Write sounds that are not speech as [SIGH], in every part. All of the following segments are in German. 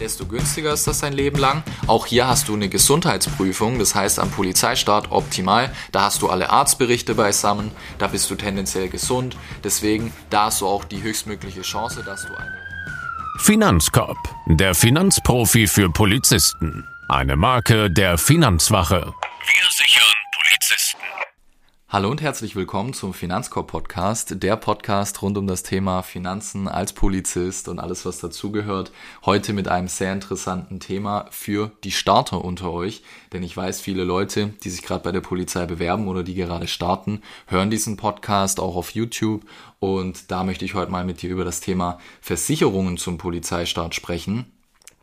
desto günstiger ist das dein Leben lang. Auch hier hast du eine Gesundheitsprüfung, das heißt am Polizeistart optimal. Da hast du alle Arztberichte beisammen, da bist du tendenziell gesund. Deswegen, da hast du auch die höchstmögliche Chance, dass du eine. Finanzkorb, der Finanzprofi für Polizisten. Eine Marke der Finanzwache. Wir sichern Polizisten. Hallo und herzlich willkommen zum Finanzkorb Podcast, der Podcast rund um das Thema Finanzen als Polizist und alles, was dazugehört. Heute mit einem sehr interessanten Thema für die Starter unter euch, denn ich weiß, viele Leute, die sich gerade bei der Polizei bewerben oder die gerade starten, hören diesen Podcast auch auf YouTube und da möchte ich heute mal mit dir über das Thema Versicherungen zum Polizeistart sprechen.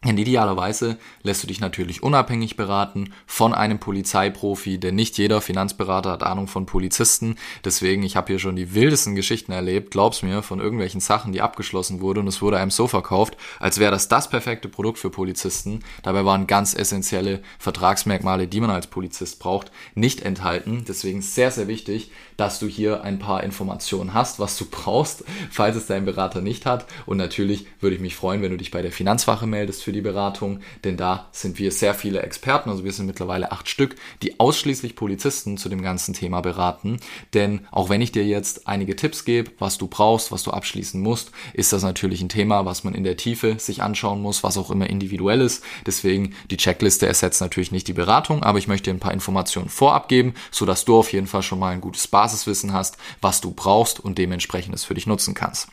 Denn idealerweise lässt du dich natürlich unabhängig beraten von einem Polizeiprofi, denn nicht jeder Finanzberater hat Ahnung von Polizisten. Deswegen, ich habe hier schon die wildesten Geschichten erlebt, glaub's mir, von irgendwelchen Sachen, die abgeschlossen wurden und es wurde einem so verkauft, als wäre das das perfekte Produkt für Polizisten. Dabei waren ganz essentielle Vertragsmerkmale, die man als Polizist braucht, nicht enthalten. Deswegen sehr, sehr wichtig, dass du hier ein paar Informationen hast, was du [LAUGHS] brauchst, falls es dein Berater nicht hat. Und natürlich würde ich mich freuen, wenn du dich bei der Finanzwache meldest für Beratung, denn da sind wir sehr viele Experten, also wir sind mittlerweile acht Stück, die ausschließlich Polizisten zu dem ganzen Thema beraten. Denn auch wenn ich dir jetzt einige Tipps gebe, was du brauchst, was du abschließen musst, ist das natürlich ein Thema, was man in der Tiefe sich anschauen muss, was auch immer individuell ist. Deswegen die Checkliste ersetzt natürlich nicht die Beratung, aber ich möchte dir ein paar Informationen vorab geben, sodass du auf jeden Fall schon mal ein gutes Basiswissen hast, was du brauchst und dementsprechend es für dich nutzen kannst.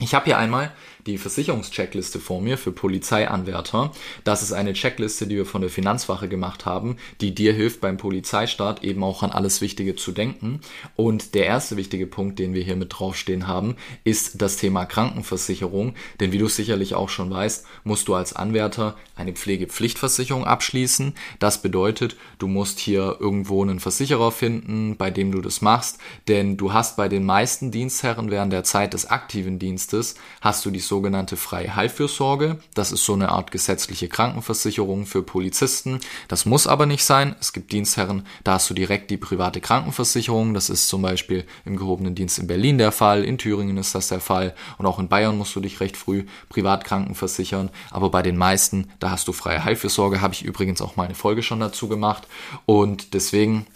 Ich habe hier einmal die Versicherungscheckliste vor mir für Polizeianwärter. Das ist eine Checkliste, die wir von der Finanzwache gemacht haben, die dir hilft beim Polizeistart eben auch an alles Wichtige zu denken. Und der erste wichtige Punkt, den wir hier mit draufstehen haben, ist das Thema Krankenversicherung. Denn wie du sicherlich auch schon weißt, musst du als Anwärter eine Pflegepflichtversicherung abschließen. Das bedeutet, du musst hier irgendwo einen Versicherer finden, bei dem du das machst. Denn du hast bei den meisten Dienstherren während der Zeit des aktiven Dienstes, hast du die sogenannte freie Heilfürsorge. Das ist so eine Art gesetzliche Krankenversicherung für Polizisten. Das muss aber nicht sein. Es gibt Dienstherren, da hast du direkt die private Krankenversicherung. Das ist zum Beispiel im gehobenen Dienst in Berlin der Fall, in Thüringen ist das der Fall und auch in Bayern musst du dich recht früh privat krankenversichern. Aber bei den meisten, da hast du freie Heilfürsorge. Habe ich übrigens auch mal eine Folge schon dazu gemacht. Und deswegen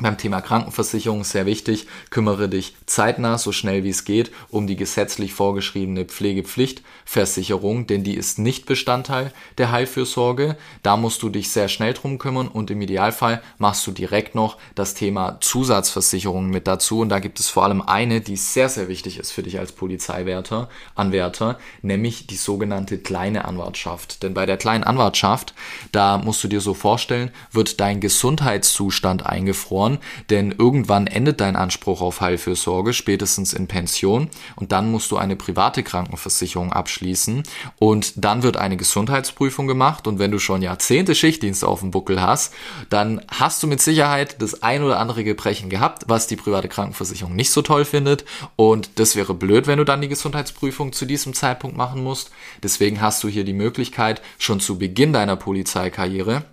beim Thema Krankenversicherung sehr wichtig, kümmere dich zeitnah, so schnell wie es geht, um die gesetzlich vorgeschriebene Pflegepflichtversicherung, denn die ist nicht Bestandteil der Heilfürsorge. Da musst du dich sehr schnell drum kümmern und im Idealfall machst du direkt noch das Thema Zusatzversicherung mit dazu. Und da gibt es vor allem eine, die sehr, sehr wichtig ist für dich als Polizeiwärter, Anwärter, nämlich die sogenannte kleine Anwartschaft. Denn bei der kleinen Anwartschaft, da musst du dir so vorstellen, wird dein Gesundheitszustand eingefroren verloren, denn irgendwann endet dein Anspruch auf Heilfürsorge, spätestens in Pension, und dann musst du eine private Krankenversicherung abschließen und dann wird eine Gesundheitsprüfung gemacht und wenn du schon Jahrzehnte Schichtdienst auf dem Buckel hast, dann hast du mit Sicherheit das ein oder andere Gebrechen gehabt, was die private Krankenversicherung nicht so toll findet und das wäre blöd, wenn du dann die Gesundheitsprüfung zu diesem Zeitpunkt machen musst. Deswegen hast du hier die Möglichkeit, schon zu Beginn deiner Polizeikarriere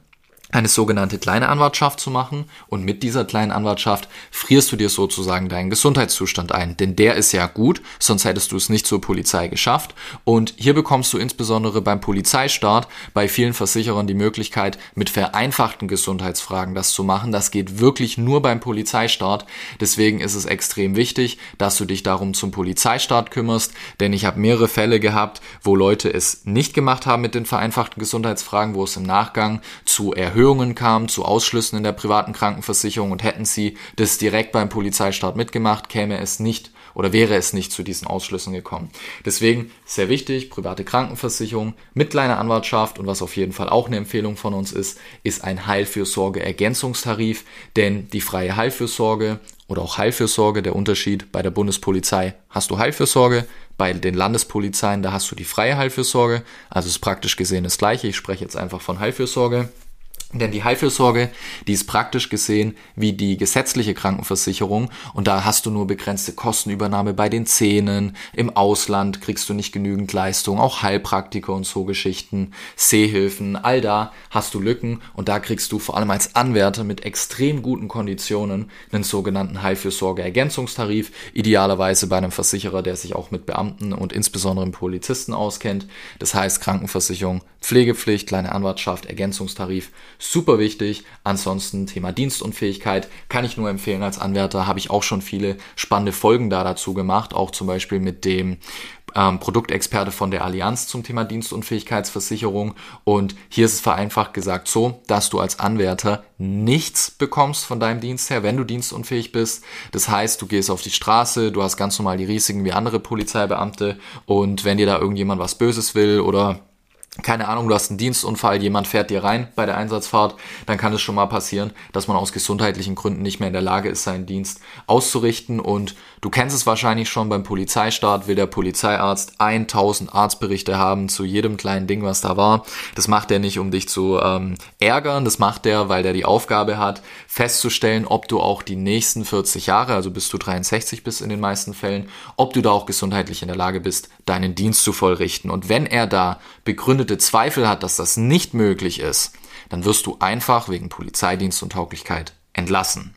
eine sogenannte kleine Anwartschaft zu machen. Und mit dieser kleinen Anwartschaft frierst du dir sozusagen deinen Gesundheitszustand ein, denn der ist ja gut, sonst hättest du es nicht zur Polizei geschafft. Und hier bekommst du insbesondere beim Polizeistart bei vielen Versicherern die Möglichkeit mit vereinfachten Gesundheitsfragen das zu machen. Das geht wirklich nur beim Polizeistart, deswegen ist es extrem wichtig, dass du dich darum zum Polizeistart kümmerst, denn ich habe mehrere Fälle gehabt, wo Leute es nicht gemacht haben mit den vereinfachten Gesundheitsfragen, wo es im Nachgang zu Erhöhungen Erhöhungen kam, zu Ausschlüssen in der privaten Krankenversicherung und hätten sie das direkt beim Polizeistaat mitgemacht, käme es nicht oder wäre es nicht zu diesen Ausschlüssen gekommen. Deswegen sehr wichtig, private Krankenversicherung mit kleiner Anwartschaft und was auf jeden Fall auch eine Empfehlung von uns ist, ist ein Heilfürsorge-Ergänzungstarif, denn die freie Heilfürsorge oder auch Heilfürsorge, der Unterschied bei der Bundespolizei hast du Heilfürsorge, bei den Landespolizeien, da hast du die freie Heilfürsorge, also ist praktisch gesehen das gleiche, ich spreche jetzt einfach von Heilfürsorge. Denn die Heilfürsorge, die ist praktisch gesehen wie die gesetzliche Krankenversicherung. Und da hast du nur begrenzte Kostenübernahme bei den Zähnen, im Ausland kriegst du nicht genügend Leistung, auch Heilpraktiker und so Geschichten, Sehhilfen, all da hast du Lücken. Und da kriegst du vor allem als Anwärter mit extrem guten Konditionen einen sogenannten Heilfürsorge-Ergänzungstarif, idealerweise bei einem Versicherer, der sich auch mit Beamten und insbesondere Polizisten auskennt. Das heißt Krankenversicherung, Pflegepflicht, kleine Anwartschaft, Ergänzungstarif super wichtig. Ansonsten Thema Dienstunfähigkeit kann ich nur empfehlen als Anwärter. Habe ich auch schon viele spannende Folgen da dazu gemacht, auch zum Beispiel mit dem ähm, Produktexperte von der Allianz zum Thema Dienstunfähigkeitsversicherung. Und hier ist es vereinfacht gesagt so, dass du als Anwärter nichts bekommst von deinem Dienst her, wenn du dienstunfähig bist. Das heißt, du gehst auf die Straße, du hast ganz normal die Risiken wie andere Polizeibeamte und wenn dir da irgendjemand was Böses will oder keine Ahnung, du hast einen Dienstunfall, jemand fährt dir rein bei der Einsatzfahrt, dann kann es schon mal passieren, dass man aus gesundheitlichen Gründen nicht mehr in der Lage ist, seinen Dienst auszurichten. Und du kennst es wahrscheinlich schon beim Polizeistaat, will der Polizeiarzt 1000 Arztberichte haben zu jedem kleinen Ding, was da war. Das macht er nicht, um dich zu ähm, ärgern, das macht er, weil der die Aufgabe hat, festzustellen, ob du auch die nächsten 40 Jahre, also bis du 63 bist in den meisten Fällen, ob du da auch gesundheitlich in der Lage bist, deinen Dienst zu vollrichten. Und wenn er da begründet begründete Zweifel hat, dass das nicht möglich ist, dann wirst du einfach wegen Polizeidienst und Tauglichkeit entlassen.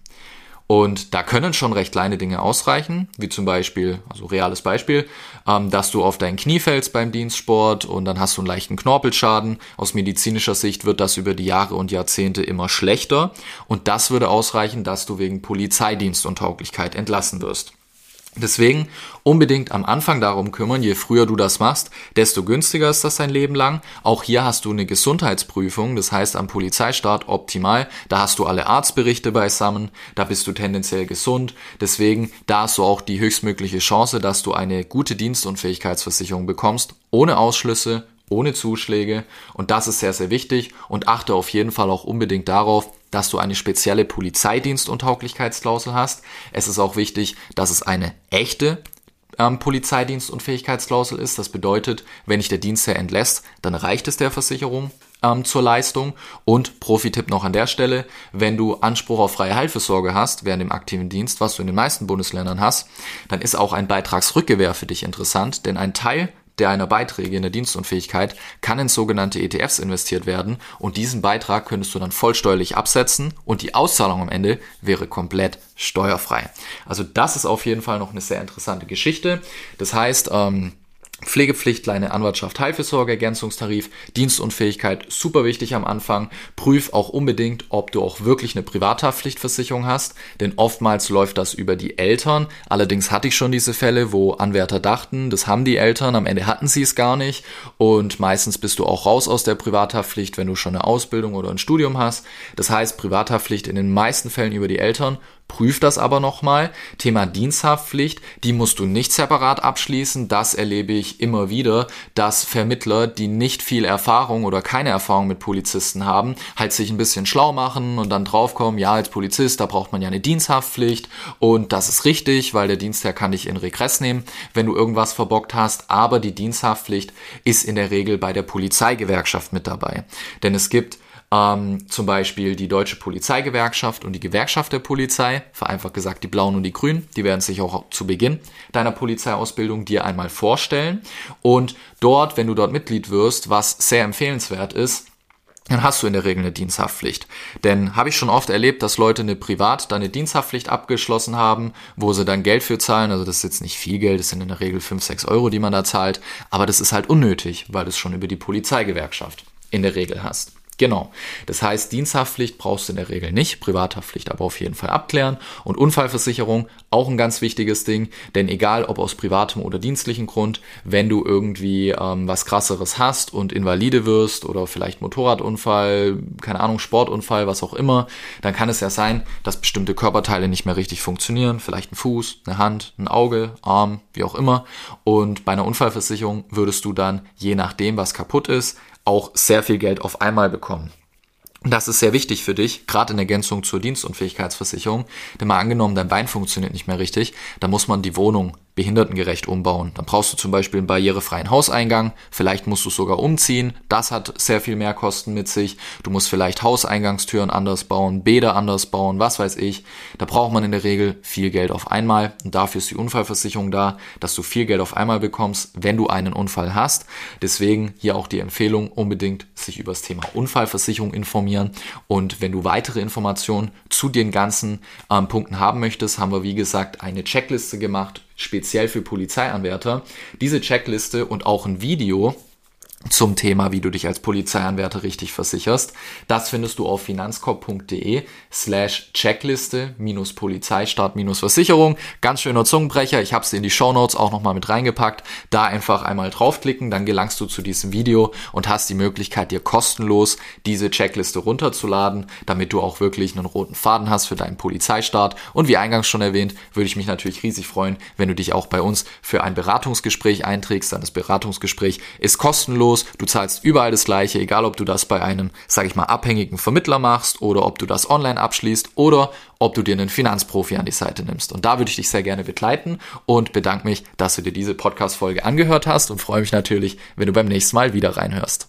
Und da können schon recht kleine Dinge ausreichen, wie zum Beispiel, also reales Beispiel, ähm, dass du auf dein Knie fällst beim Dienstsport und dann hast du einen leichten Knorpelschaden. Aus medizinischer Sicht wird das über die Jahre und Jahrzehnte immer schlechter und das würde ausreichen, dass du wegen Polizeidienstuntauglichkeit entlassen wirst. Deswegen unbedingt am Anfang darum kümmern. Je früher du das machst, desto günstiger ist das dein Leben lang. Auch hier hast du eine Gesundheitsprüfung, das heißt am Polizeistaat optimal. Da hast du alle Arztberichte beisammen, da bist du tendenziell gesund. Deswegen, da hast du auch die höchstmögliche Chance, dass du eine gute Dienstunfähigkeitsversicherung bekommst, ohne Ausschlüsse, ohne Zuschläge. Und das ist sehr, sehr wichtig. Und achte auf jeden Fall auch unbedingt darauf, dass du eine spezielle Polizeidienstuntauglichkeitsklausel hast. Es ist auch wichtig, dass es eine echte ähm, Polizeidienstunfähigkeitsklausel ist. Das bedeutet, wenn dich der Dienstherr entlässt, dann reicht es der Versicherung ähm, zur Leistung. Und Profi-Tipp noch an der Stelle, wenn du Anspruch auf freie Heilfürsorge hast während dem aktiven Dienst, was du in den meisten Bundesländern hast, dann ist auch ein Beitragsrückgewehr für dich interessant, denn ein Teil der einer Beiträge in der Dienstunfähigkeit kann in sogenannte ETFs investiert werden und diesen Beitrag könntest du dann vollsteuerlich absetzen und die Auszahlung am Ende wäre komplett steuerfrei. Also das ist auf jeden Fall noch eine sehr interessante Geschichte. Das heißt, ähm, Pflegepflicht, kleine Anwartschaft, Heilfürsorge, Ergänzungstarif, Dienstunfähigkeit, super wichtig am Anfang. Prüf auch unbedingt, ob du auch wirklich eine Privathaftpflichtversicherung hast, denn oftmals läuft das über die Eltern. Allerdings hatte ich schon diese Fälle, wo Anwärter dachten, das haben die Eltern, am Ende hatten sie es gar nicht und meistens bist du auch raus aus der Privathaftpflicht, wenn du schon eine Ausbildung oder ein Studium hast. Das heißt, Privathaftpflicht in den meisten Fällen über die Eltern Prüf das aber nochmal. Thema Diensthaftpflicht, die musst du nicht separat abschließen. Das erlebe ich immer wieder, dass Vermittler, die nicht viel Erfahrung oder keine Erfahrung mit Polizisten haben, halt sich ein bisschen schlau machen und dann draufkommen, ja, als Polizist, da braucht man ja eine Diensthaftpflicht und das ist richtig, weil der Dienstherr kann dich in Regress nehmen, wenn du irgendwas verbockt hast, aber die Diensthaftpflicht ist in der Regel bei der Polizeigewerkschaft mit dabei. Denn es gibt ähm, zum Beispiel die Deutsche Polizeigewerkschaft und die Gewerkschaft der Polizei, vereinfacht gesagt die Blauen und die Grünen, die werden sich auch zu Beginn deiner Polizeiausbildung dir einmal vorstellen. Und dort, wenn du dort Mitglied wirst, was sehr empfehlenswert ist, dann hast du in der Regel eine Diensthaftpflicht. Denn habe ich schon oft erlebt, dass Leute eine privat dann eine Diensthaftpflicht abgeschlossen haben, wo sie dann Geld für zahlen. Also das ist jetzt nicht viel Geld, das sind in der Regel 5, 6 Euro, die man da zahlt. Aber das ist halt unnötig, weil du es schon über die Polizeigewerkschaft in der Regel hast. Genau. Das heißt, Diensthaftpflicht brauchst du in der Regel nicht, Privathaftpflicht aber auf jeden Fall abklären. Und Unfallversicherung auch ein ganz wichtiges Ding, denn egal ob aus privatem oder dienstlichem Grund, wenn du irgendwie ähm, was krasseres hast und invalide wirst oder vielleicht Motorradunfall, keine Ahnung, Sportunfall, was auch immer, dann kann es ja sein, dass bestimmte Körperteile nicht mehr richtig funktionieren, vielleicht ein Fuß, eine Hand, ein Auge, Arm, wie auch immer. Und bei einer Unfallversicherung würdest du dann, je nachdem, was kaputt ist, auch sehr viel Geld auf einmal bekommen. Das ist sehr wichtig für dich, gerade in Ergänzung zur Dienstunfähigkeitsversicherung. Denn mal angenommen, dein Bein funktioniert nicht mehr richtig, dann muss man die Wohnung behindertengerecht umbauen. Dann brauchst du zum Beispiel einen barrierefreien Hauseingang, vielleicht musst du sogar umziehen, das hat sehr viel mehr Kosten mit sich. Du musst vielleicht Hauseingangstüren anders bauen, Bäder anders bauen, was weiß ich. Da braucht man in der Regel viel Geld auf einmal und dafür ist die Unfallversicherung da, dass du viel Geld auf einmal bekommst, wenn du einen Unfall hast. Deswegen hier auch die Empfehlung, unbedingt sich über das Thema Unfallversicherung informieren und wenn du weitere Informationen zu den ganzen ähm, Punkten haben möchtest, haben wir wie gesagt eine Checkliste gemacht speziell für Polizeianwärter. Diese Checkliste und auch ein Video zum Thema, wie du dich als Polizeianwärter richtig versicherst. Das findest du auf finanzkorb.de slash Checkliste minus Polizeistart minus Versicherung. Ganz schöner Zungenbrecher. Ich habe es in die Show Notes auch nochmal mit reingepackt. Da einfach einmal draufklicken, dann gelangst du zu diesem Video und hast die Möglichkeit, dir kostenlos diese Checkliste runterzuladen, damit du auch wirklich einen roten Faden hast für deinen Polizeistart. Und wie eingangs schon erwähnt, würde ich mich natürlich riesig freuen, wenn du dich auch bei uns für ein Beratungsgespräch einträgst. Dann das Beratungsgespräch ist kostenlos kostenlos. Du zahlst überall das gleiche, egal ob du das bei einem, sag ich mal, abhängigen Vermittler machst oder ob du das online abschließt oder ob du dir einen Finanzprofi an die Seite nimmst. Und da würde ich dich sehr gerne begleiten und bedanke mich, dass du dir diese Podcast-Folge angehört hast und freue mich natürlich, wenn du beim nächsten Mal wieder reinhörst.